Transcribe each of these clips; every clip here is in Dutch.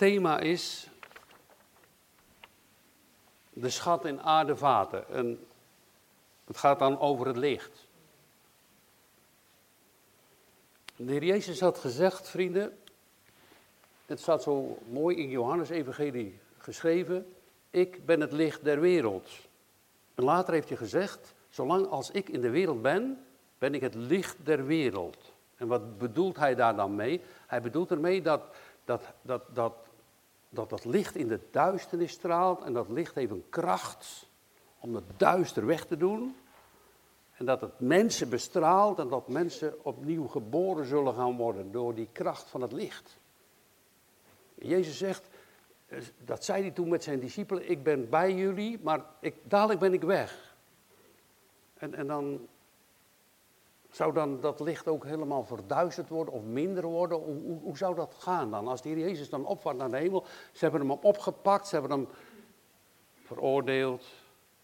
thema is de schat in aardevaten. En het gaat dan over het licht. De heer Jezus had gezegd, vrienden, het staat zo mooi in Johannes Evangelie geschreven, ik ben het licht der wereld. En later heeft hij gezegd, zolang als ik in de wereld ben, ben ik het licht der wereld. En wat bedoelt hij daar dan mee? Hij bedoelt ermee dat dat, dat, dat, dat dat licht in de duisternis straalt en dat licht heeft een kracht om het duister weg te doen. En dat het mensen bestraalt en dat mensen opnieuw geboren zullen gaan worden door die kracht van het licht. Jezus zegt, eh, dat zei hij toen met zijn discipelen, ik ben bij jullie, maar ik, dadelijk ben ik weg. En, en dan zou dan dat licht ook helemaal verduisterd worden of minder worden? Hoe, hoe, zou dat gaan dan? Als Heer Jezus dan opvaart naar de hemel, ze hebben hem opgepakt, ze hebben hem veroordeeld,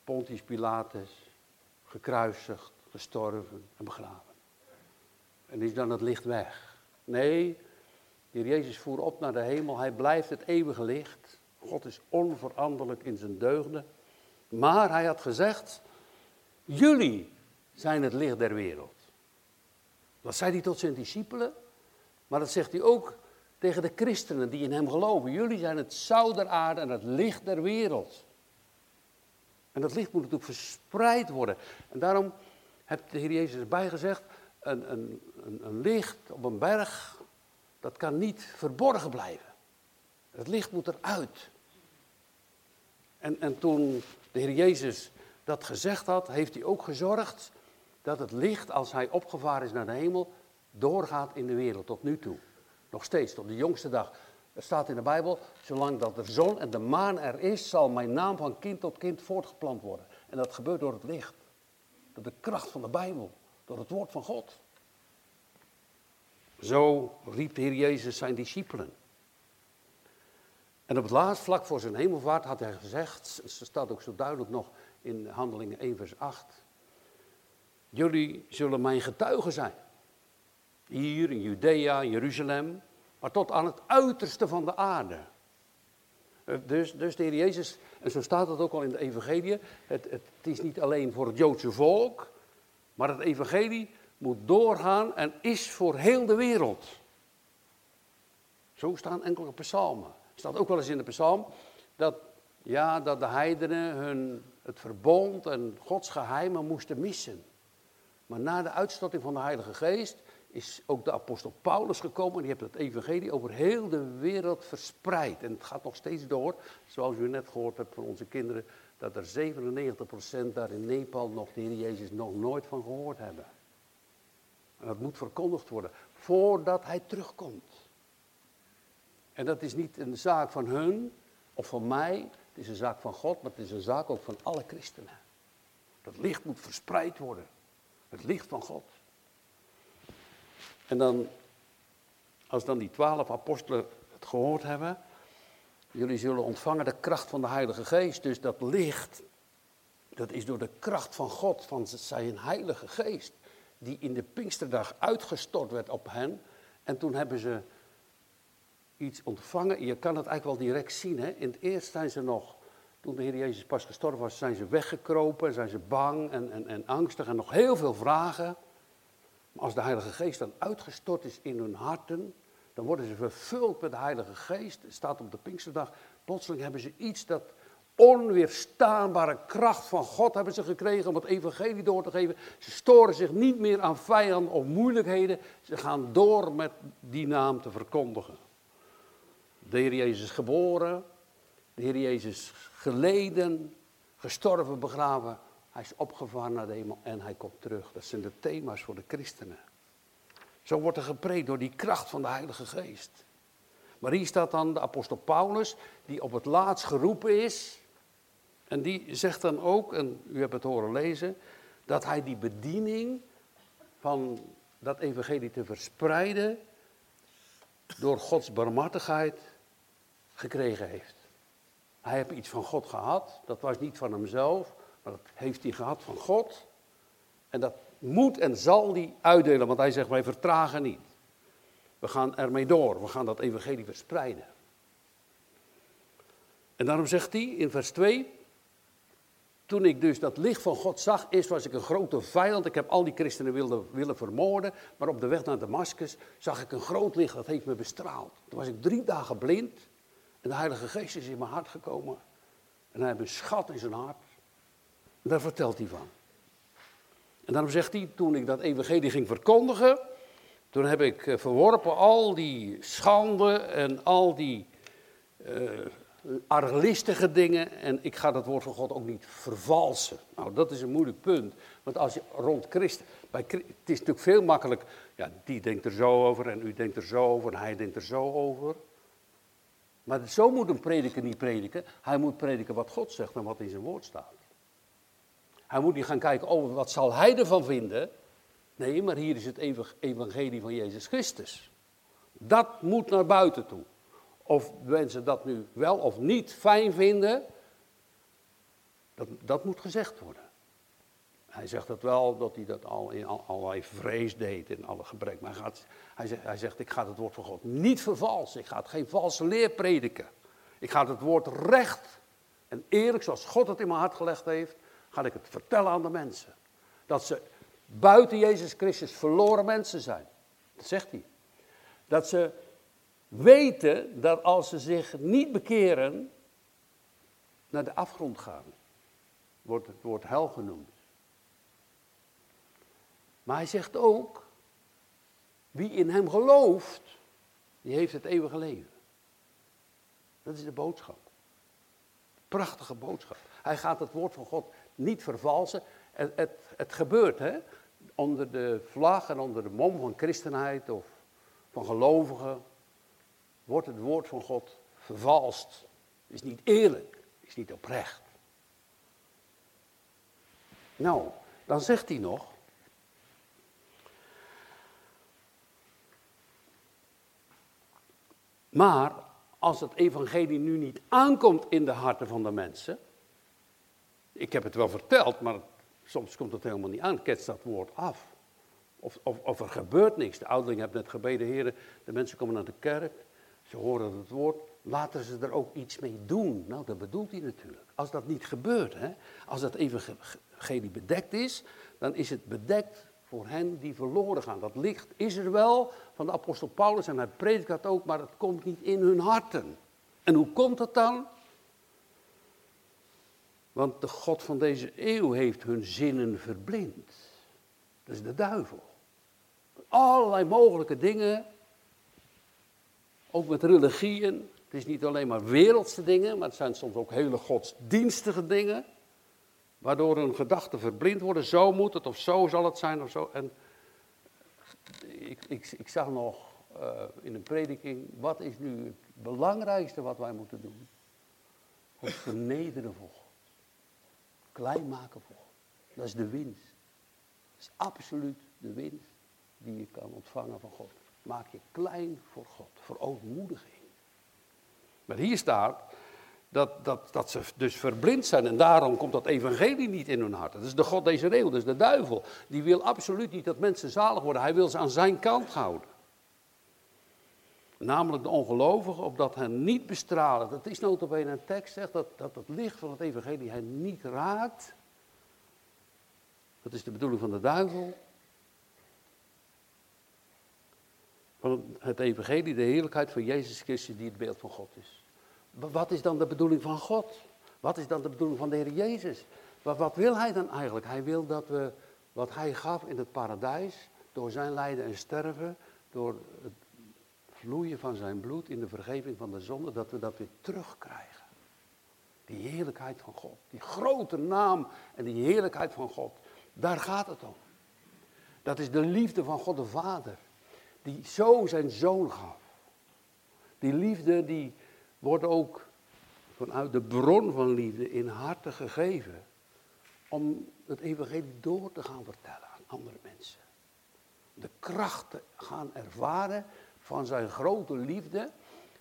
Pontius Pilatus, gekruisigd, gestorven en begraven. En is dan het licht weg? Nee, Heer Jezus voer op naar de hemel, hij blijft het eeuwige licht. God is onveranderlijk in zijn deugden. Maar hij had gezegd, jullie zijn het licht der wereld. Dat zei hij tot zijn discipelen, maar dat zegt hij ook tegen de christenen die in hem geloven. Jullie zijn het zout der aarde en het licht der wereld. En dat licht moet natuurlijk verspreid worden. En daarom heeft de Heer Jezus erbij gezegd, een, een, een, een licht op een berg, dat kan niet verborgen blijven. Het licht moet eruit. En, en toen de Heer Jezus dat gezegd had, heeft hij ook gezorgd dat het licht, als hij opgevaren is naar de hemel, doorgaat in de wereld tot nu toe. Nog steeds, tot de jongste dag. Er staat in de Bijbel, zolang dat de zon en de maan er is, zal mijn naam van kind tot kind voortgeplant worden. En dat gebeurt door het licht. Door de kracht van de Bijbel. Door het woord van God. Zo riep de Heer Jezus zijn discipelen. En op het laatst, vlak voor zijn hemelvaart, had hij gezegd, het staat ook zo duidelijk nog in Handelingen 1 vers 8. Jullie zullen mijn getuigen zijn. Hier in Judea, Jeruzalem, maar tot aan het uiterste van de aarde. Eh, dus, dus de Heer Jezus, en zo staat het ook al in de Evangelie, het, het, is niet alleen voor het Joodse volk, maar het Evangelie moet doorgaan en is voor heel de wereld. Zo staan enkele psalmen. Er staat ook wel eens in de psalm dat, ja, dat de heidenen hun, het verbond en Gods geheimen moesten missen. Maar na de uitstorting van de Heilige Geest is ook de apostel Paulus gekomen. En die heeft het evangelie over heel de wereld verspreid. En het gaat nog steeds door. Zoals u net gehoord hebt van onze kinderen. Dat er 97% daar in Nepal nog de Heer Jezus nog nooit van gehoord hebben. En dat moet verkondigd worden. Voordat hij terugkomt. En dat is niet een zaak van hun of van mij. Het is een zaak van God. Maar het is een zaak ook van alle christenen. Dat licht moet verspreid worden. Het licht van God. En dan, als dan die twaalf apostelen het gehoord hebben, jullie zullen ontvangen de kracht van de Heilige Geest. Dus dat licht, dat is door de kracht van God, van zijn Heilige Geest, die in de Pinksterdag uitgestort werd op hen. En toen hebben ze iets ontvangen. Je kan het eigenlijk wel direct zien. Hè? In het eerst zijn ze nog toen de Heer Jezus pas gestorven was, zijn ze weggekropen, zijn ze bang en, en, en angstig en nog heel veel vragen. Maar als de Heilige Geest dan uitgestort is in hun harten, dan worden ze vervuld met de Heilige Geest. Het staat op de Pinksterdag. Plotseling hebben ze iets dat onweerstaanbare kracht van God hebben ze gekregen om het evangelie door te geven. Ze storen zich niet meer aan vijanden of moeilijkheden. Ze gaan door met die naam te verkondigen. De Heer Jezus geboren, de Heer Jezus geleden, gestorven, begraven. Hij is opgevaren naar de hemel en hij komt terug. Dat zijn de thema's voor de christenen. Zo wordt er gepreekt door die kracht van de Heilige Geest. Maar hier staat dan de apostel Paulus, die op het laatst geroepen is. En die zegt dan ook, en u hebt het horen lezen, dat hij die bediening van dat evangelie te verspreiden door Gods barmhartigheid gekregen heeft. Hij heeft iets van God gehad. Dat was niet van hemzelf, maar dat heeft hij gehad van God. En dat moet en zal hij uitdelen, want hij zegt wij vertragen niet. We gaan ermee door, we gaan dat evangelie verspreiden. En daarom zegt hij in vers 2, toen ik dus dat licht van God zag, eerst was ik een grote vijand. Ik heb al die christenen willen, willen vermoorden. Maar op de weg naar Damascus zag ik een groot licht, dat heeft me bestraald. Toen was ik drie dagen blind. En de Heilige Geest is in mijn hart gekomen. En hij heeft een schat in zijn hart. En daar vertelt hij van. En daarom zegt hij, toen ik dat evangelie ging verkondigen, toen heb ik eh, verworpen al die schande en al die uh, arglistige dingen. En ik ga dat woord van God ook niet vervalsen. Nou, dat is een moeilijk punt. Want als je rond Christus. Bij, het is natuurlijk veel makkelijk. Ja, die denkt er zo over en u denkt er zo over en hij denkt er zo over. Maar zo moet een prediker niet prediken. Hij moet prediken wat God zegt en wat in zijn woord staat. Hij moet niet gaan kijken, oh, wat zal hij ervan vinden? Nee, maar hier is het evangelie van Jezus Christus. Dat moet naar buiten toe. Of mensen dat nu wel of niet fijn vinden, dat, dat moet gezegd worden. Hij zegt dat wel, dat hij dat al in allerlei vrees deed, in alle gebrek. Maar hij, hij, zegt, hij zegt, ik ga het woord van God niet vervalsen. Ik ga het geen valse leer prediken. Ik ga het woord recht en eerlijk, zoals God het in mijn hart gelegd heeft, ga ik het vertellen aan de mensen. Dat ze buiten Jezus Christus verloren mensen zijn. Dat zegt hij. Dat ze weten dat als ze zich niet bekeren, naar de afgrond gaan. Wordt het woord hel genoemd. Maar hij zegt ook, wie in hem gelooft, die heeft het eeuwige leven. Dat is de boodschap. Prachtige boodschap. Hij gaat het woord van God niet vervalsen. Het, het, het gebeurt, hè. Onder de vlag en onder de mom van christenheid of van gelovigen wordt het woord van God vervalst. Is niet eerlijk, is niet oprecht. Nou, dan zegt hij nog. Maar als het evangelie nu niet aankomt in de harten van de mensen. Ik heb het wel verteld, maar soms komt het helemaal niet aan. Ketst dat woord af. Of, of, er gebeurt niks. De ouderling heeft net gebeden, heren, de mensen komen naar de kerk. Ze horen het woord, laten ze er ook iets mee doen. Nou, dat bedoelt hij natuurlijk. Als dat niet gebeurt, hè, als dat evangelie bedekt is, dan is het bedekt voor hen die verloren gaan. Dat licht is er wel van de apostel Paulus en hij predikt dat ook, maar het komt niet in hun harten. En hoe komt dat dan? Want de God van deze eeuw heeft hun zinnen verblind. Dat is de duivel. Allerlei mogelijke dingen ook met religieën. Het is niet alleen maar wereldse dingen, maar het zijn soms ook hele godsdienstige dingen. Waardoor een gedachte verblind worden. Zo moet het of zo zal het zijn of zo. En ik, ik, ik zag nog uh, in een prediking, wat is nu het belangrijkste wat wij moeten doen? Het vernederen voor. Klein maken voor. Dat is de winst. Dat is absoluut de winst die je kan ontvangen van God maak je klein voor God, voor ootmoediging. Maar hier staat dat, dat, dat ze dus verblind zijn en daarom komt dat evangelie niet in hun hart. Dat is de God deze eeuw, dat is de duivel. Die wil absoluut niet dat mensen zalig worden, hij wil ze aan zijn kant houden. Namelijk de ongelovigen, opdat hen niet bestralen. Dat is notabene een tekst, zegt dat, dat het licht van het evangelie hen niet raakt. Dat is de bedoeling van de duivel. van het evangelie, de heerlijkheid van Jezus Christus die het beeld van God is. Wat is dan de bedoeling van God? Wat is dan de bedoeling van de Heer Jezus? Wat, wat wil Hij dan eigenlijk? Hij wil dat we wat Hij gaf in het paradijs, door zijn lijden en sterven, door het vloeien van zijn bloed in de vergeving van de zonde, dat we dat weer terugkrijgen. Die heerlijkheid van God, die grote naam en die heerlijkheid van God, daar gaat het om. Dat is de liefde van God de Vader die zo zijn zoon gaf. Die liefde die wordt ook vanuit de bron van liefde in harten gegeven. Om het evangelie door te gaan vertellen aan andere mensen. De krachten gaan ervaren van zijn grote liefde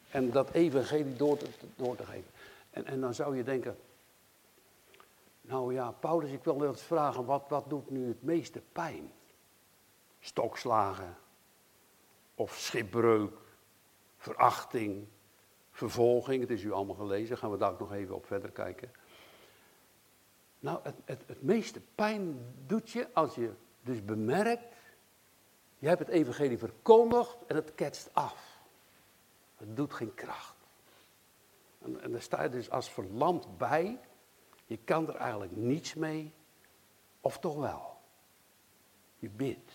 en dat evangelie door te, geven. En, en dan zou je denken, nou ja, Paulus, ik wil eens vragen, wat, wat doet nu het meeste pijn? Stokslagen, of schipbreuk, verachting, vervolging, het is u allemaal gelezen, gaan we daar ook nog even op verder kijken. Nou, het, het, het meeste pijn doet je als je dus bemerkt, je hebt het evangelie verkondigd en het ketst af. Het doet geen kracht. En, en daar sta je dus als verlamd bij. Je kan er eigenlijk niets mee, of toch wel. Je bidt.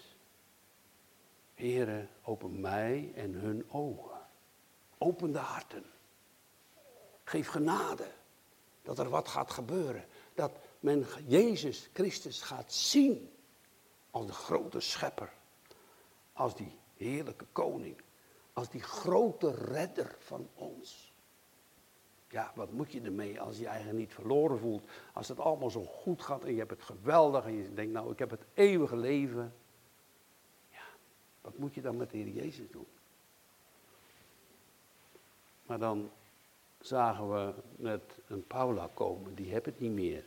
Heren, open mij en hun ogen. Open de harten. Geef genade dat er wat gaat gebeuren. Dat men Jezus Christus gaat zien als de grote schepper. Als die heerlijke koning. Als die grote redder van ons. Ja, wat moet je ermee als je je eigen niet verloren voelt? Als het allemaal zo goed gaat en je hebt het geweldig en je denkt, nou, ik heb het eeuwige leven. Ja, wat moet je dan met de Heer Jezus doen? Maar dan zagen we net een Paula komen, die heeft het niet meer.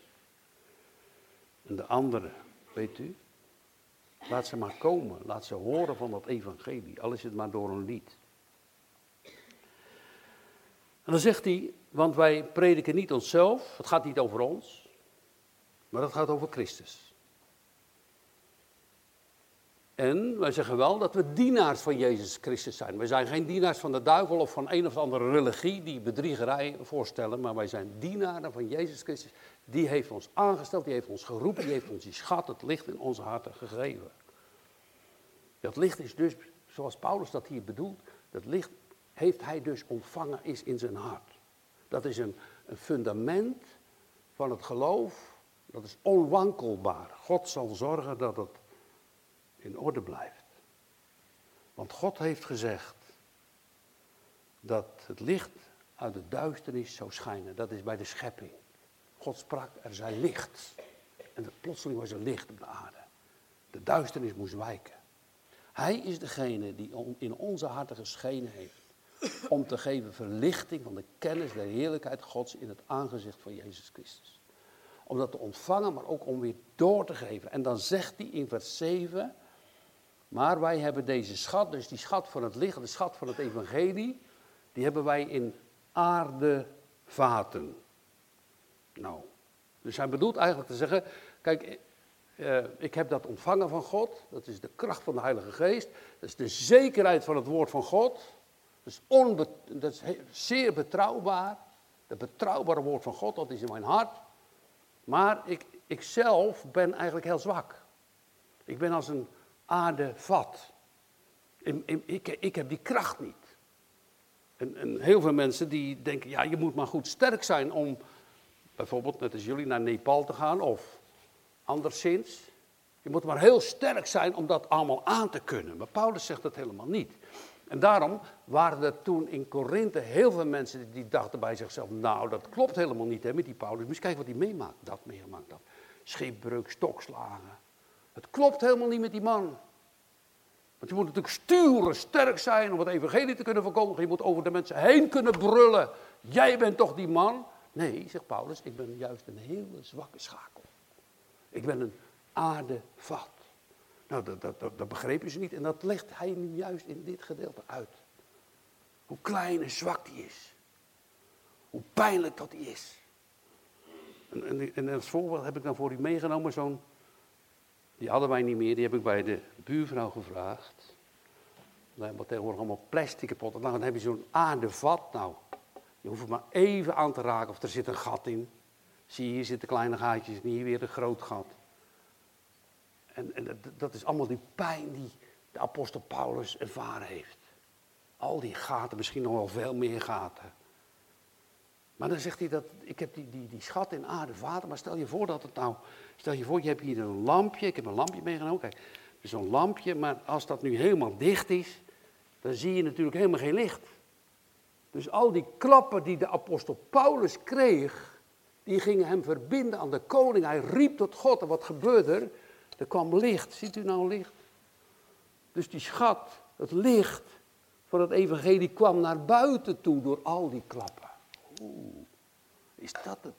En de andere, weet u, laat ze maar komen, laat ze horen van dat evangelie, al is het maar door een lied. En dan zegt hij, want wij prediken niet onszelf, het gaat niet over ons, maar het gaat over Christus. En wij zeggen wel dat we dienaars van Jezus Christus zijn. Wij zijn geen dienaars van de duivel of van een of andere religie die bedriegerij voorstellen, maar wij zijn dienaren van Jezus Christus. Die heeft ons aangesteld, die heeft ons geroepen, die heeft ons die schat, het licht in onze harten gegeven. Dat licht is dus, zoals Paulus dat hier bedoelt, dat licht heeft hij dus ontvangen, is in zijn hart. Dat is een, een fundament van het geloof, dat is onwankelbaar. God zal zorgen dat het in orde blijft. Want God heeft gezegd dat het licht uit de duisternis zou schijnen. Dat is bij de schepping. God sprak, er zij licht. En plotseling was er licht op de aarde. De duisternis moest wijken. Hij is degene die in onze harten geschenen heeft. Om te geven verlichting van de kennis der heerlijkheid Gods in het aangezicht van Jezus Christus. Om dat te ontvangen, maar ook om weer door te geven. En dan zegt hij in vers 7. Maar wij hebben deze schat, dus die schat van het licht, de schat van het evangelie, die hebben wij in aardevaten. Nou, dus hij bedoelt eigenlijk te zeggen, kijk, eh, ik heb dat ontvangen van God, dat is de kracht van de Heilige Geest, dat is de zekerheid van het woord van God, dat is, dat is zeer betrouwbaar, het betrouwbare woord van God, dat is in mijn hart. Maar ik, ik zelf ben eigenlijk heel zwak. Ik ben als een aardevat. Ik, ik heb die kracht niet. En, en, heel veel mensen die denken, ja, je moet maar goed sterk zijn om bijvoorbeeld, net als jullie, naar Nepal te gaan of anderszins. Je moet maar heel sterk zijn om dat allemaal aan te kunnen. Maar Paulus zegt dat helemaal niet. En daarom waren er toen in Korinthe heel veel mensen die dachten bij zichzelf, nou dat klopt helemaal niet hè, met die Paulus. Moet kijken wat hij meemaakt, dat meemaakt dat. Schipbreuk, stokslagen, het klopt helemaal niet met die man. Want je moet natuurlijk sturen, sterk zijn om het evangelie te kunnen verkondigen. Je moet over de mensen heen kunnen brullen. Jij bent toch die man? Nee, zegt Paulus, ik ben juist een hele zwakke schakel. Ik ben een aardevat. Nou, dat, dat, dat, begrepen ze niet. En dat legt hij nu juist in dit gedeelte uit. Hoe klein en zwak die is. Hoe pijnlijk dat die is. En, en, en als voorbeeld heb ik dan voor u meegenomen zo'n die hadden wij niet meer, die heb ik bij de buurvrouw gevraagd. We hebben tegenwoordig allemaal plastic potten. Nou, dan heb je zo'n aardevat. Nou, je hoeft het maar even aan te raken of er zit een gat in. Zie je, hier zitten kleine gaatjes en hier weer een groot gat. En, en dat, dat is allemaal die pijn die de apostel Paulus ervaren heeft. Al die gaten, misschien nog wel veel meer gaten. Maar dan zegt hij dat, ik heb die, die, die schat in aarde, vader, maar stel je voor dat het nou, stel je voor, je hebt hier een lampje, ik heb een lampje meegenomen, kijk, zo'n lampje, maar als dat nu helemaal dicht is, dan zie je natuurlijk helemaal geen licht. Dus al die klappen die de apostel Paulus kreeg, die gingen hem verbinden aan de koning. Hij riep tot God en wat gebeurde er? Er kwam licht. Ziet u nou licht? Dus die schat, het licht van het evangelie kwam naar buiten toe door al die klappen. Oeh, is dat het?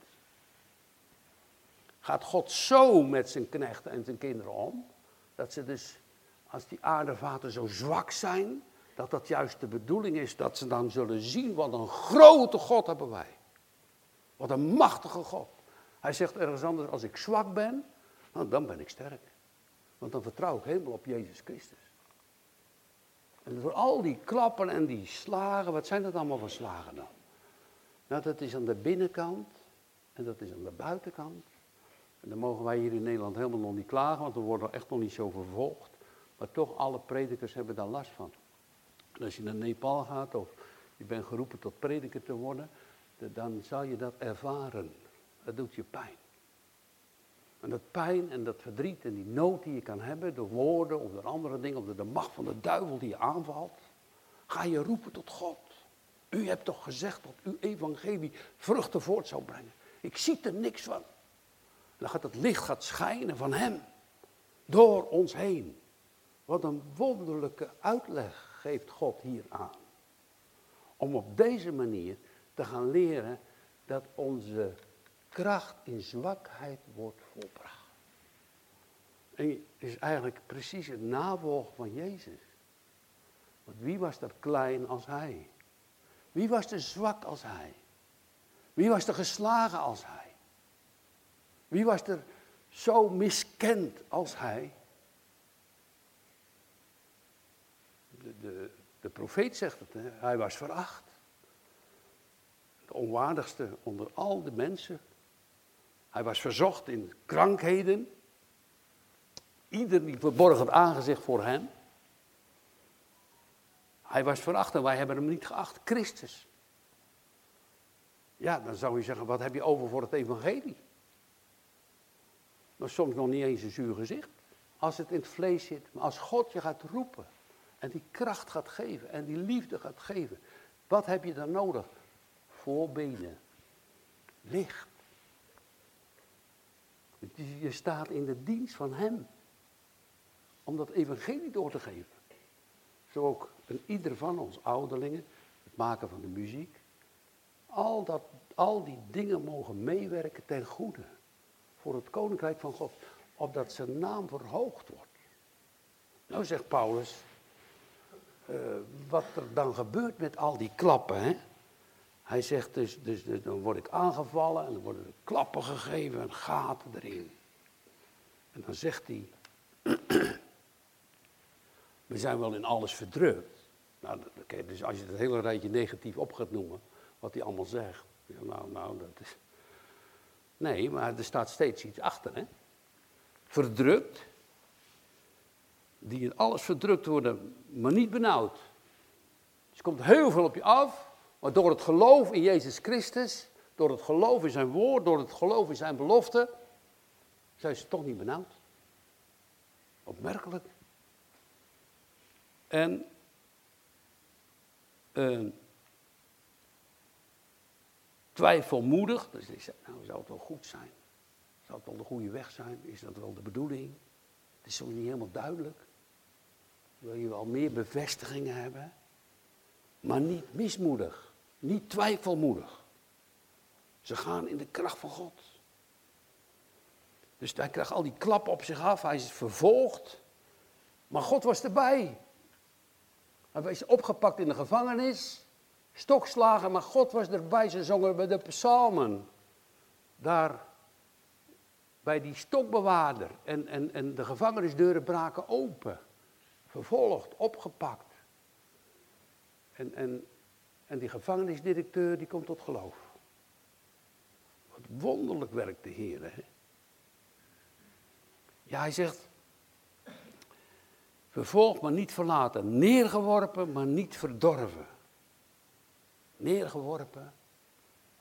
Gaat God zo met zijn knechten en zijn kinderen om? Dat ze dus, als die aardevaten zo zwak zijn, dat dat juist de bedoeling is dat ze dan zullen zien wat een grote God hebben wij. Wat een machtige God. Hij zegt ergens anders, als ik zwak ben, nou, dan ben ik sterk. Want dan vertrouw ik helemaal op Jezus Christus. En voor al die klappen en die slagen, wat zijn dat allemaal voor slagen dan? Nou, dat is aan de binnenkant en dat is aan de buitenkant. En dan mogen wij hier in Nederland helemaal nog niet klagen, want we worden echt nog niet zo vervolgd. Maar toch, alle predikers hebben daar last van. En als je naar Nepal gaat of je bent geroepen tot prediker te worden, dan zal je dat ervaren. Dat doet je pijn. En dat pijn en dat verdriet en die nood die je kan hebben door woorden of door andere dingen, of door de macht van de duivel die je aanvalt, ga je roepen tot God. U hebt toch gezegd dat uw evangelie vruchten voort zou brengen. Ik zie er niks van. Dan gaat het licht gaat schijnen van Hem. Door ons heen. Wat een wonderlijke uitleg geeft God hier aan. Om op deze manier te gaan leren dat onze kracht in zwakheid wordt volbracht. En is eigenlijk precies het navolgen van Jezus. Want wie was er klein als hij? Wie was er zwak als hij? Wie was er geslagen als hij? Wie was er zo miskend als hij? De, de, profeet zegt het, hè? hij was veracht. De onwaardigste onder al de mensen. Hij was verzocht in krankheden. Ieder die verborg het aangezicht voor hem. Hij was veracht en wij hebben hem niet geacht. Christus. Ja, dan zou je zeggen, wat heb je over voor het evangelie? Maar soms nog niet eens een zuur gezicht. Als het in het vlees zit. Maar als God je gaat roepen. En die kracht gaat geven. En die liefde gaat geven. Wat heb je dan nodig? Voorbenen. Licht. Je staat in de dienst van Hem. Om dat evangelie door te geven. Zo ook een ieder van ons ouderlingen. Het maken van de muziek. Al, dat, al die dingen mogen meewerken ten goede. Voor het koninkrijk van God. Opdat zijn naam verhoogd wordt. Nou zegt Paulus. Uh, wat er dan gebeurt met al die klappen. Hè? Hij zegt dus, dus, dus, dan word ik aangevallen en dan worden er klappen gegeven en gaten erin. En dan zegt hij, we zijn wel in alles verdrukt. Nou, dus als je het hele rijtje negatief op gaat noemen, wat hij allemaal zegt. Nou, nou, dat is... Nee, maar er staat steeds iets achter, hè. Verdrukt. Die in alles verdrukt worden, maar niet benauwd. Dus er komt heel veel op je af, maar door het geloof in Jezus Christus, door het geloof in zijn woord, door het geloof in zijn belofte, zijn ze toch niet benauwd. Opmerkelijk. En twijfelmoedig, dus ik zei, nou zou het wel goed zijn? Zou het wel de goede weg zijn? Is dat wel de bedoeling? Het is zo niet helemaal duidelijk. Wil je wel meer bevestigingen hebben? Maar niet mismoedig. Niet twijfelmoedig. Ze gaan in de kracht van God. Dus hij krijgt al die klappen op zich af. Hij is vervolgd. Maar God was erbij. Hij is opgepakt in de gevangenis. Stokslagen, maar God was erbij. Ze zongen bij de psalmen. Daar bij die stokbewaarder. En, en, en de gevangenisdeuren braken open. Vervolgd, opgepakt. En, en en die gevangenisdirecteur die komt tot geloof. Wat wonderlijk werkt de Heer. Hè? Ja, hij zegt, vervolgd maar niet verlaten, neergeworpen maar niet verdorven. Neergeworpen,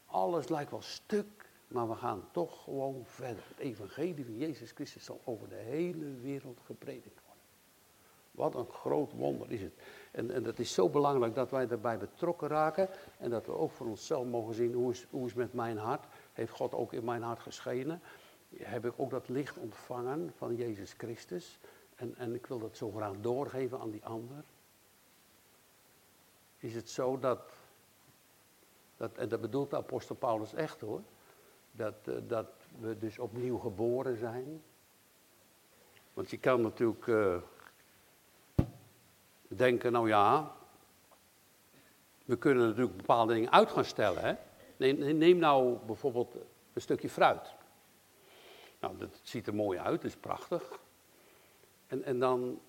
alles lijkt wel stuk, maar we gaan toch gewoon verder. Het evangelie van Jezus Christus zal over de hele wereld gepredikt worden. Wat een groot wonder is het. En, en dat is zo belangrijk dat wij daarbij betrokken raken. En dat we ook voor onszelf mogen zien hoe is, hoe is met mijn hart. Heeft God ook in mijn hart geschenen? Heb ik ook dat licht ontvangen van Jezus Christus? En, en ik wil dat zo graag doorgeven aan die ander. Is het zo dat, dat en dat bedoelt de apostel Paulus echt hoor, dat, uh, dat we dus opnieuw geboren zijn? Want je kan natuurlijk uh, denken, nou ja, We kunnen natuurlijk bepaalde dingen uit gaan stellen. Hè? Neem, neem nou bijvoorbeeld een stukje fruit. Nou, dat ziet er mooi uit, is prachtig. En, en dan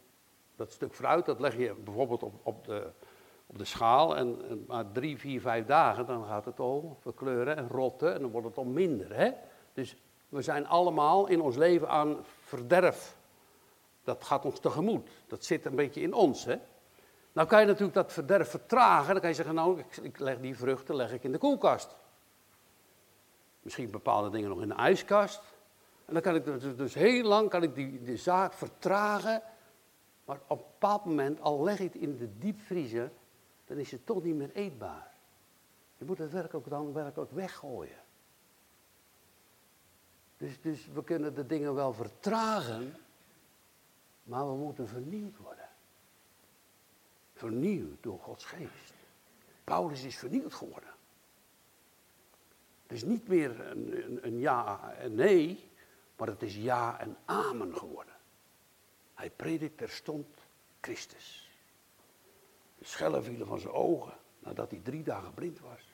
dat stuk fruit, dat leg je bijvoorbeeld op, op, de, op de schaal. En, maar drie, vier, vijf dagen, dan gaat het al verkleuren en rotten. En dan wordt het al minder. Hè? Dus we zijn allemaal in ons leven aan verderf. Dat gaat ons tegemoet. Dat zit een beetje in ons. Hè? Nou kan je natuurlijk dat verderf vertragen. Dan kan je zeggen, nou, ik, ik leg die vruchten leg ik in de koelkast. Misschien bepaalde dingen nog in de ijskast. En dan kan ik dus, dus heel lang kan ik die, zaak vertragen. Maar op een bepaald moment, al leg je het in de diepvriezer, dan is het toch niet meer eetbaar. Je moet het werkelijk dan werkelijk weggooien. Dus, dus we kunnen de dingen wel vertragen, maar we moeten vernieuwd worden. Vernieuwd door Gods geest. Paulus is vernieuwd geworden. Het is niet meer een, een, een ja en nee, maar het is ja en amen geworden. Hij predikt terstond Christus. Schellen vielen van zijn ogen nadat hij drie dagen blind was.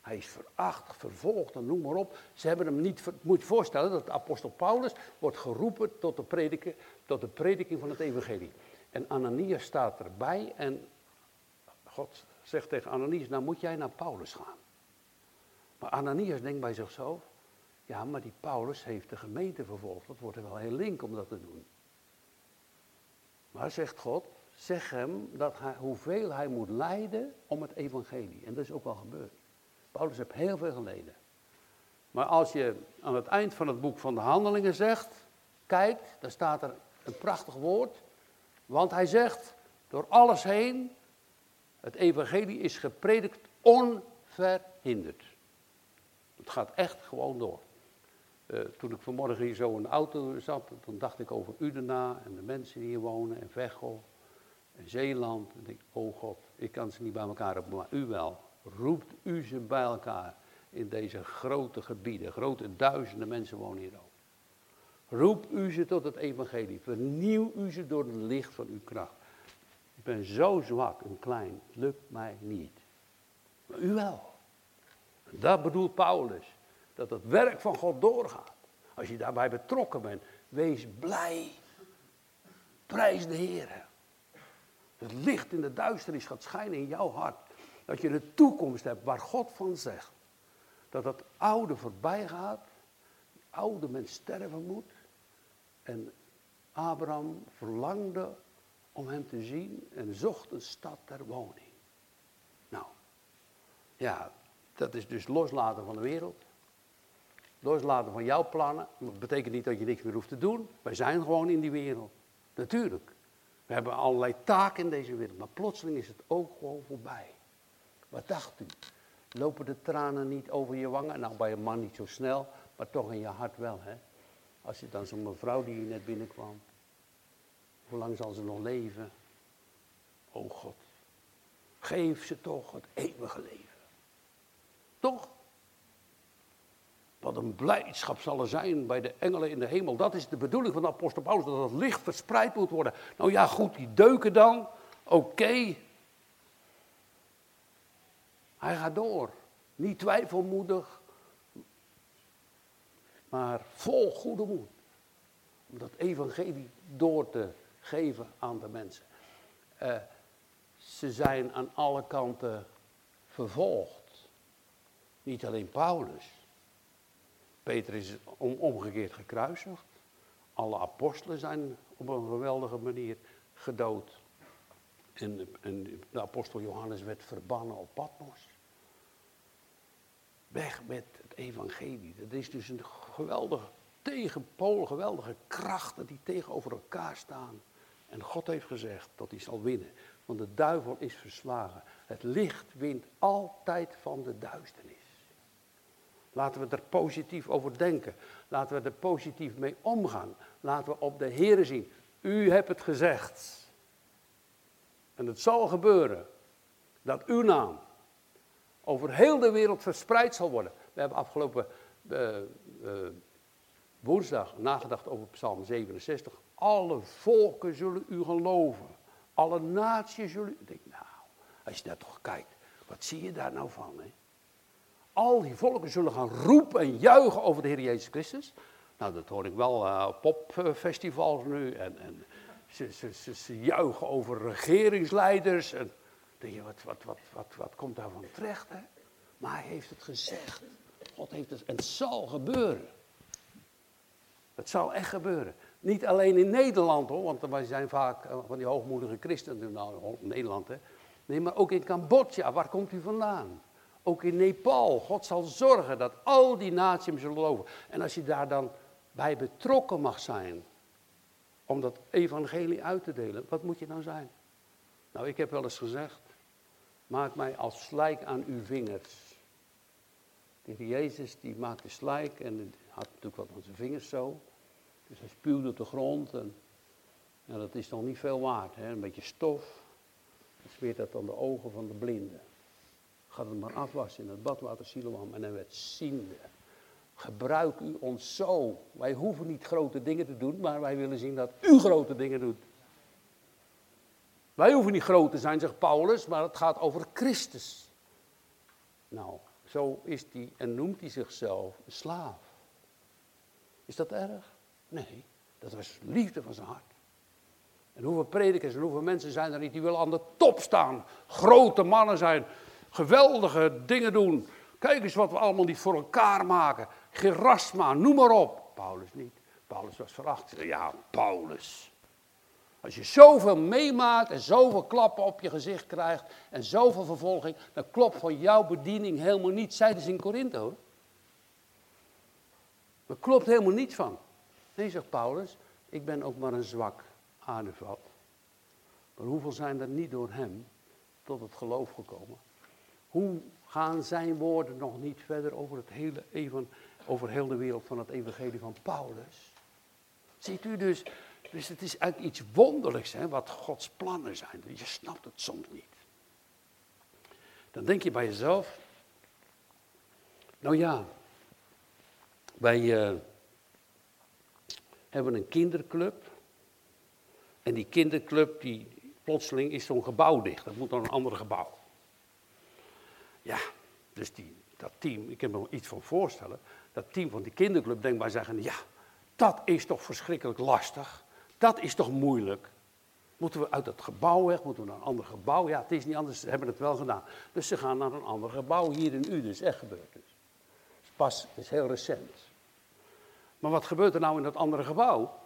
Hij is veracht, vervolgd en noem maar op. Ze hebben hem niet, moet je voorstellen dat de apostel Paulus wordt geroepen tot de, prediken, tot de prediking van het evangelie. En Ananias staat erbij en God zegt tegen Ananias, nou moet jij naar Paulus gaan. Maar Ananias denkt bij zichzelf, ja maar die Paulus heeft de gemeente vervolgd. Dat wordt er wel heel link om dat te doen. Maar zegt God, zeg hem dat hij, hoeveel hij moet lijden om het evangelie. En dat is ook wel gebeurd. Paulus heeft heel veel geleden. Maar als je aan het eind van het boek van de handelingen zegt, kijk, daar staat er een prachtig woord. Want hij zegt, door alles heen, het evangelie is gepredikt onverhinderd. Het gaat echt gewoon door. Uh, toen ik vanmorgen hier zo in de auto zat, toen dacht ik over Udena en de mensen die hier wonen, en Veghel, en Zeeland. En ik, oh God, ik kan ze niet bij elkaar roepen, maar u wel. Roept u ze bij elkaar in deze grote gebieden. Grote duizenden mensen wonen hier ook. Roep u ze tot het evangelie. Vernieuw u ze door het licht van uw kracht. Ik ben zo zwak en klein, lukt mij niet. Maar u wel. Dat bedoelt Paulus dat het werk van God doorgaat. Als je daarbij betrokken bent, wees blij. Prijs de Heer. Het licht in de duisternis gaat schijnen in jouw hart. Dat je de toekomst hebt waar God van zegt. Dat het oude voorbij gaat. Oude mens sterven moet. En Abraham verlangde om hem te zien en zocht een stad ter woning. Nou, ja, dat is dus loslaten van de wereld. Loslaten van jouw plannen. Dat betekent niet dat je niks meer hoeft te doen. Wij zijn gewoon in die wereld. Natuurlijk. We hebben allerlei taken in deze wereld. Maar plotseling is het ook gewoon voorbij. Wat dacht u? Lopen de tranen niet over je wangen? Nou, bij een man niet zo snel, maar toch in je hart wel, hè? Als je dan zo'n mevrouw die hier net binnenkwam. Hoe lang zal ze nog leven? Oh God. Geef ze toch het eeuwige leven. Toch? Wat een blijdschap zal er zijn bij de engelen in de hemel. Dat is de bedoeling van de apostel Paulus, dat het licht verspreid moet worden. Nou ja, goed, die deuken dan. Oké. Hij gaat door. Niet twijfelmoedig, maar vol goede moed. Om dat evangelie door te geven aan de mensen. Uh, ze zijn aan alle kanten vervolgd. Niet alleen Paulus. Peter is omgekeerd gekruisigd. Alle apostelen zijn op een geweldige manier gedood. En, en de apostel Johannes werd verbannen op Patmos. Weg met het evangelie. Dat is dus een geweldige tegenpool, geweldige krachten die tegenover elkaar staan. En God heeft gezegd dat hij zal winnen. Want de duivel is verslagen. Het licht wint altijd van de duisternis. Laten we er positief over denken. Laten we er positief mee omgaan. Laten we op de Heer zien. U hebt het gezegd. En het zal gebeuren dat uw naam over heel de wereld verspreid zal worden. We hebben afgelopen uh, uh, woensdag nagedacht over Psalm 67. Alle volken zullen u geloven. Alle naties zullen u. Denk, nou, Als je daar toch kijkt, wat zie je daar nou van? Hè? Al die volken zullen gaan roepen en juichen over de Heer Jezus Christus. Nou, dat hoor ik wel uh, popfestivals nu. En, en ze, ze, ze, ze, juichen over regeringsleiders. En denk je, wat, wat, wat, wat, wat komt daarvan terecht? Hè? Maar hij heeft het gezegd. God heeft het. En het zal gebeuren. Het zal echt gebeuren. Niet alleen in Nederland hoor, want wij zijn vaak eh, van die hoogmoedige christenen, nou Nederland hè. Nee, maar ook in Cambodja, waar komt u vandaan? Ook in Nepal, God zal zorgen dat al die naties hem zullen geloven. En als je daar dan bij betrokken mag zijn, om dat evangelie uit te delen, wat moet je dan zijn? Nou, ik heb wel eens gezegd, maak mij als slijk aan uw vingers. De Jezus die maakte slijk en had natuurlijk wat aan zijn vingers zo. Dus hij spuwde op de grond en ja, dat is nog niet veel waard. Hè? Een beetje stof. Dan smeert dat aan de ogen van de blinden. Gaat het maar afwassen in het badwater Siloam en hij werd ziende. Gebruik u ons zo. Wij hoeven niet grote dingen te doen, maar wij willen zien dat u grote dingen doet. Wij hoeven niet groot te zijn, zegt Paulus, maar het gaat over Christus. Nou, zo is hij en noemt hij zichzelf een slaaf. Is dat erg? Nee, dat was liefde van zijn hart. En hoeveel predikers en hoeveel mensen zijn er niet die willen aan de top staan. Grote mannen zijn, geweldige dingen doen. Kijk eens wat we allemaal niet voor elkaar maken. Gerasma, noem maar op. Paulus niet. Paulus was veracht. Ja, Paulus. Als je zoveel meemaakt en zoveel klappen op je gezicht krijgt en zoveel vervolging, dan klopt van jouw bediening helemaal niet. Zeiden ze in Korinthe hoor. Er klopt helemaal niets van. Nee, zegt Paulus, ik ben ook maar een zwak aardevat. Maar hoeveel zijn er niet door hem tot het geloof gekomen? Hoe gaan zijn woorden nog niet verder over, het hele, even, over heel de wereld van het evangelie van Paulus? Ziet u dus, dus het is eigenlijk iets wonderlijks hè, wat Gods plannen zijn. Je snapt het soms niet. Dan denk je bij jezelf, nou ja, wij uh, hebben een kinderclub. En die kinderclub, die plotseling is zo'n gebouw dicht. Dat moet dan een ander gebouw. Ja, dus die, dat team, ik kan me iets van voorstellen. Dat team van die kinderclub denkt bij zeggen, ja, dat is toch verschrikkelijk lastig. Dat is toch moeilijk. Moeten we uit dat gebouw weg? Moeten we naar een ander gebouw? Ja, het is niet anders, ze hebben het wel gedaan. Dus ze gaan naar een ander gebouw hier in Uden. echt gebeurd dus. Pas, is heel recent. Maar wat gebeurt er nou in dat andere gebouw?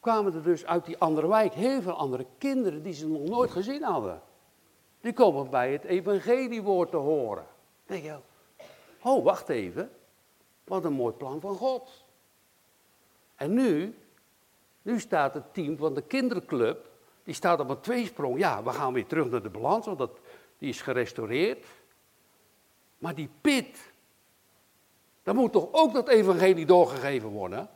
Kwamen er dus uit die andere wijk heel veel andere kinderen die ze nog nooit gezien hadden. Die komen bij het evangeliewoord te horen. Denk je, oh wacht even, wat een mooi plan van God. En nu, nu staat het team van de kinderclub, die staat op een tweesprong. Ja, we gaan weer terug naar de balans, want dat, die is gerestaureerd. Maar die pit, dan moet toch ook dat evangelie doorgegeven worden?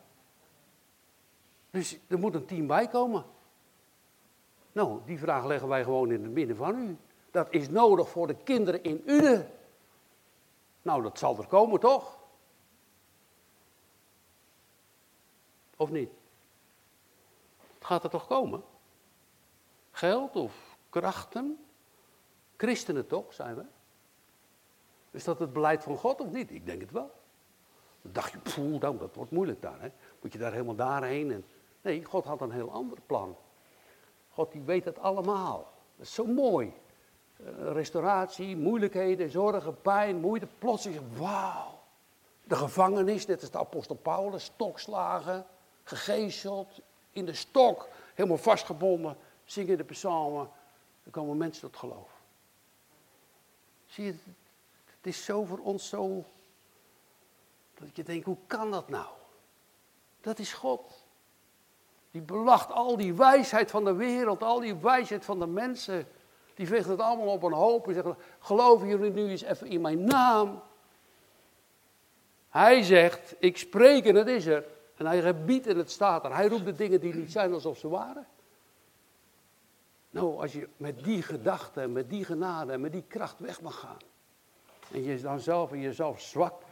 Dus er moet een team bij komen. Nou, die vraag leggen wij gewoon in het midden van u. Dat is nodig voor de kinderen in Uden. Nou, dat zal er komen, toch? Of niet? Het gaat er toch komen? Geld of krachten? Christenen toch, zijn we? Is dat het beleid van God of niet? Ik denk het wel. Dan dacht je, poeh, nou, dat wordt moeilijk daar. Hè? Moet je daar helemaal daarheen? En... Nee, God had een heel ander plan. God die weet het allemaal. Dat is zo mooi. Uh, restauratie, moeilijkheden, zorgen, pijn, moeite. Plotseling, wauw. De gevangenis, net als de apostel Paulus, stokslagen, gegezeld, in de stok, helemaal vastgebonden, zingen de psalmen. Er komen mensen tot geloof. Zie je, het is zo voor ons zo dat je denkt, hoe kan dat nou? Dat is God. Die belacht al die wijsheid van de wereld, al die wijsheid van de mensen. Die veegt het allemaal op een hoop en zegt, geloven jullie nu eens even in mijn naam? Hij zegt, ik spreek en het is er. En hij gebiedt en het staat er. Hij roept de dingen die niet zijn alsof ze waren. Nou, als je met die gedachten, met die genade en met die kracht weg mag gaan. En je dan zelf in jezelf zwak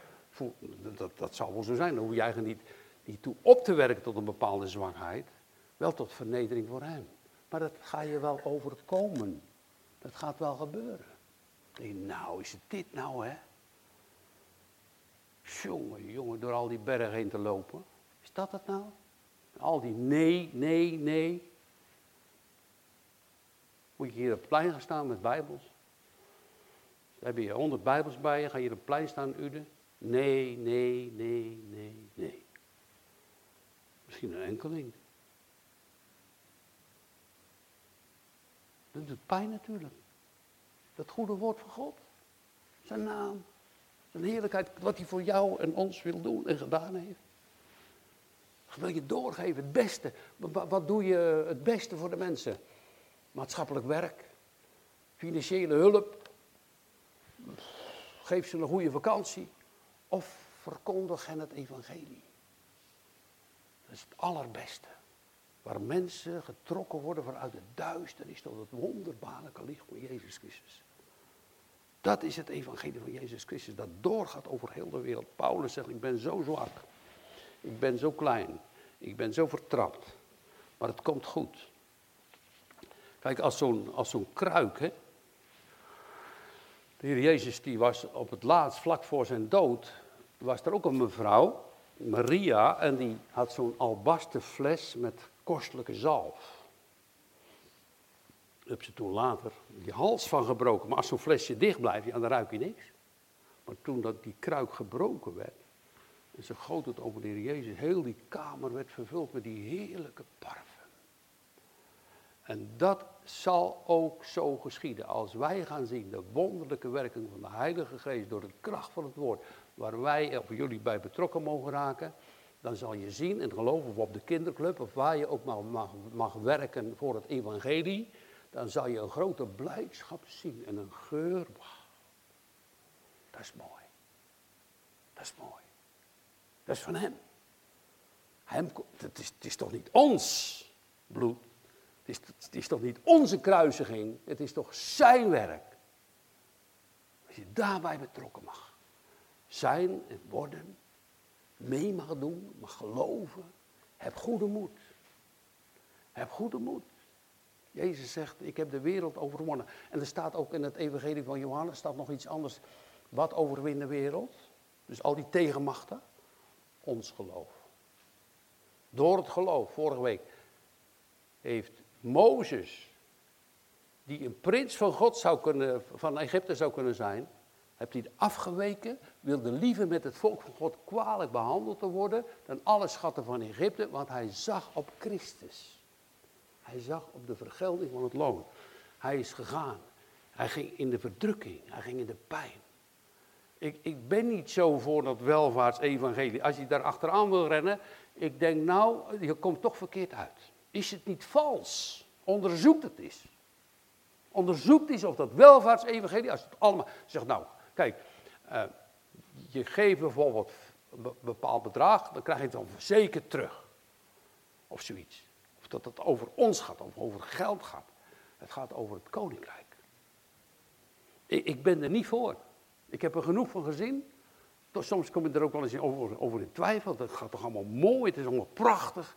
dat, dat zal wel zo zijn. Dan hoef je eigenlijk niet, niet toe op te werken tot een bepaalde zwakheid. Wel tot vernedering voor hem. Maar dat ga je wel overkomen. Dat gaat wel gebeuren. Denk, nou, is het dit nou, hè? Jongen, jongen, door al die bergen heen te lopen. Is dat het nou? Al die nee, nee, nee. Moet je hier op het plein gaan staan met bijbels? Heb je honderd bijbels bij je, ga je hier op het plein staan, Uden? Nee, nee, nee, nee, nee. Misschien een enkeling. Dat doet pijn natuurlijk. Dat goede woord van God. Zijn naam. Zijn heerlijkheid. Wat hij voor jou en ons wil doen en gedaan heeft. Wil je doorgeven. Het beste. Wat doe je het beste voor de mensen? Maatschappelijk werk. Financiële hulp. Geef ze een goede vakantie. Of verkondig hen het evangelie. Dat is het allerbeste. Waar mensen getrokken worden vanuit het duisternis tot het wonderbaarlijke licht van Jezus Christus. Dat is het evangelie van Jezus Christus, dat doorgaat over heel de wereld. Paulus zegt, ik ben zo zwak. Ik ben zo klein. Ik ben zo vertrapt. Maar het komt goed. Kijk, als zo'n zo'n kruik, hè. De Heer Jezus die was op het laatst, vlak voor zijn dood, was er ook een mevrouw, Maria, en die had zo'n albasten fles met kostelijke zalf. Heb ze toen later die hals van gebroken. Maar als zo'n flesje dicht blijft, ja, dan ruik je niks. Maar toen dat die kruik gebroken werd, en ze goot het over de Heer Jezus, heel die kamer werd vervuld met die heerlijke parfum. En dat zal ook zo geschieden. Als wij gaan zien de wonderlijke werking van de Heilige Geest door de kracht van het woord, waar wij of jullie bij betrokken mogen raken, dan zal je zien en geloven of op de kinderclub of waar je ook mag, mag werken voor het evangelie, dan zal je een grote blijdschap zien en een geur. Dat is mooi. Dat is mooi. Dat is van hem. hem het, is, het is toch niet ons bloed. Het is, het is toch niet onze kruisiging. Het is toch zijn werk. Als je daarbij betrokken mag zijn en worden, mee mag doen, mag geloven, heb goede moed. Heb goede moed. Jezus zegt, ik heb de wereld overwonnen. En er staat ook in het evangelie van Johannes staat nog iets anders. Wat overwint de wereld? Dus al die tegenmachten. Ons geloof. Door het geloof, vorige week, heeft Mozes, die een prins van God zou kunnen, van Egypte zou kunnen zijn, hebt hij afgeweken, wilde liever met het volk van God kwalijk behandeld te worden dan alle schatten van Egypte, want hij zag op Christus. Hij zag op de vergelding van het loon. Hij is gegaan. Hij ging in de verdrukking. Hij ging in de pijn. Ik, ik ben niet zo voor dat welvaartsevangelie. Als je daar achteraan wil rennen, ik denk nou, je komt toch verkeerd uit. Is het niet vals? Onderzoek het eens. Onderzoek eens of dat welvaartsevangelie, als het allemaal zegt nou, kijk, uh, je geeft bijvoorbeeld een bepaald bedrag, dan krijg je het dan verzekerd terug. Of zoiets dat het over ons gaat, of over geld gaat. Het gaat over het koninkrijk. Ik, ik ben er niet voor. Ik heb er genoeg van gezien. Soms kom je er ook wel eens over, over in twijfel. Dat gaat toch allemaal mooi, het is allemaal prachtig.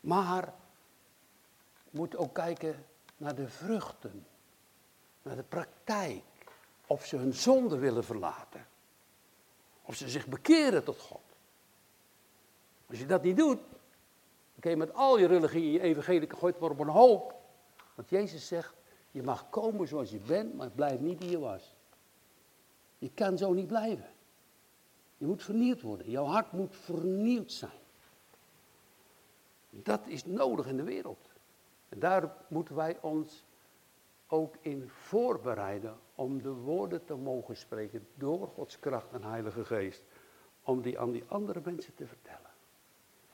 Maar moet ook kijken naar de vruchten. Naar de praktijk. Of ze hun zonde willen verlaten. Of ze zich bekeren tot God. Als je dat niet doet, Oké, met al je religie en je evangelie gooit maar op een hoop. Want Jezus zegt, je mag komen zoals je bent, maar blijf niet die je was. Je kan zo niet blijven. Je moet vernieuwd worden. Jouw hart moet vernieuwd zijn. Dat is nodig in de wereld. En daar moeten wij ons ook in voorbereiden om de woorden te mogen spreken door Gods kracht en Heilige Geest. Om die aan die andere mensen te vertellen.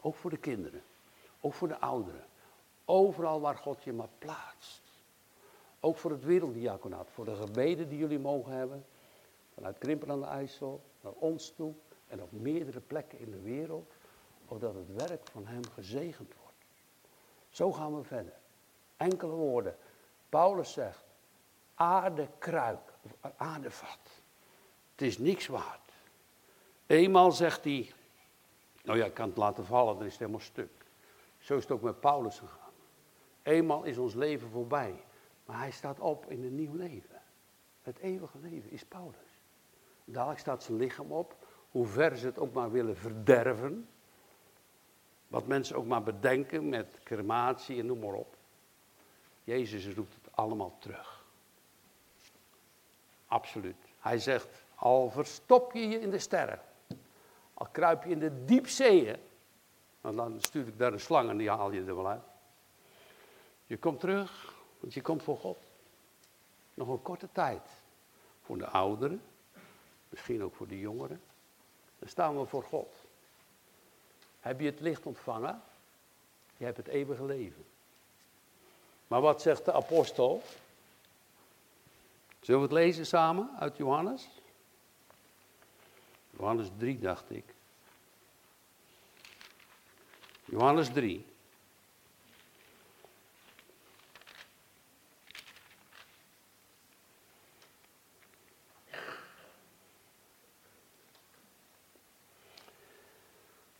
Ook voor de kinderen. Ook voor de ouderen. Overal waar God je maar plaatst. Ook voor het werelddiaconaat. Voor de gebeden die jullie mogen hebben. Vanuit Krimpen aan de IJssel naar ons toe. En op meerdere plekken in de wereld. Opdat het werk van hem gezegend wordt. Zo gaan we verder. Enkele woorden. Paulus zegt. Aardekruik. Aardevat. Het is niks waard. Eenmaal zegt hij. Nou ja, ik kan het laten vallen, dan is het helemaal stuk. Zo is het ook met Paulus gegaan. Eenmaal is ons leven voorbij. Maar hij staat op in een nieuw leven. Het eeuwige leven is Paulus. Dadelijk staat zijn lichaam op, hoe ver ze het ook maar willen verderven. Wat mensen ook maar bedenken met crematie en noem maar op. Jezus roept het allemaal terug. Absoluut. Hij zegt, al verstop je je in de sterren, al kruip je in de diepzeeën, want dan stuur ik daar een slang en die haal je er wel uit. Je komt terug, want je komt voor God. Nog een korte tijd. Voor de ouderen, misschien ook voor de jongeren. Dan staan we voor God. Heb je het licht ontvangen? Je hebt het eeuwige leven. Maar wat zegt de apostel? Zullen we het lezen samen uit Johannes? Johannes 3, dacht ik. Johannes 3.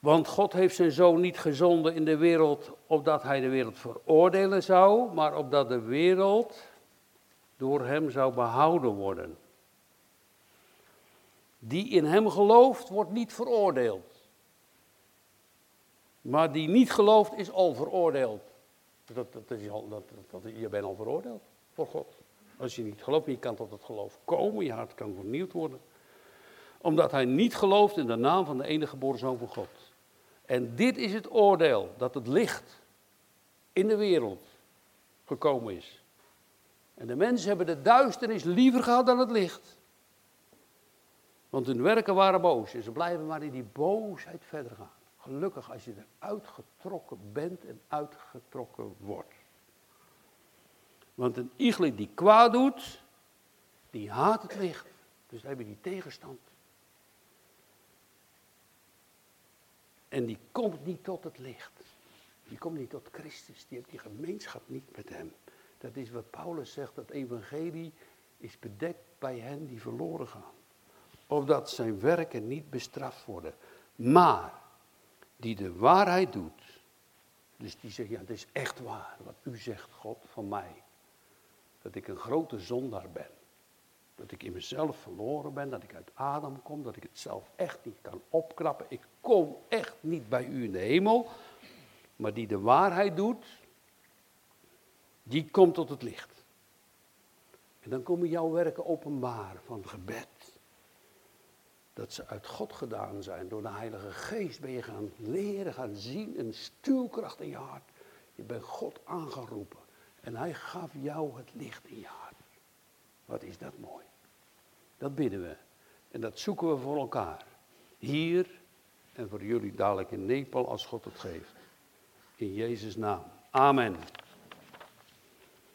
Want God heeft zijn zoon niet gezonden in de wereld opdat hij de wereld veroordelen zou, maar opdat de wereld door hem zou behouden worden. Die in hem gelooft, wordt niet veroordeeld. Maar die niet gelooft, is al veroordeeld. Dat, dat, dat, je bent al veroordeeld voor God. Als je niet gelooft, je kan tot het geloof komen, je hart kan vernieuwd worden. Omdat hij niet gelooft in de naam van de enige geboren zoon van God. En dit is het oordeel, dat het licht in de wereld gekomen is. En de mensen hebben de duisternis liever gehad dan het licht. Want hun werken waren boos en ze blijven maar in die boosheid verder gaan. Gelukkig als je er uitgetrokken bent en uitgetrokken wordt. Want een igel die kwaad doet, die haat het licht. Dus dan heb je die tegenstand. En die komt niet tot het licht. Die komt niet tot Christus. Die heeft die gemeenschap niet met hem. Dat is wat Paulus zegt, dat evangelie is bedekt bij hen die verloren gaan. Opdat zijn werken niet bestraft worden. Maar die de waarheid doet. Dus die zegt, ja, het is echt waar wat u zegt, God, van mij. Dat ik een grote zondaar ben. Dat ik in mezelf verloren ben, dat ik uit Adam kom, dat ik het zelf echt niet kan opknappen. Ik kom echt niet bij u in de hemel. Maar die de waarheid doet, die komt tot het licht. En dan komen jouw werken openbaar van gebed. Dat ze uit God gedaan zijn. Door de Heilige Geest ben je gaan leren, gaan zien. Een stuwkracht in je hart. Je bent God aangeroepen. En hij gaf jou het licht in je hart. Wat is dat mooi. Dat bidden we. En dat zoeken we voor elkaar. Hier en voor jullie dadelijk in Nepal als God het geeft. In Jezus' naam. Amen.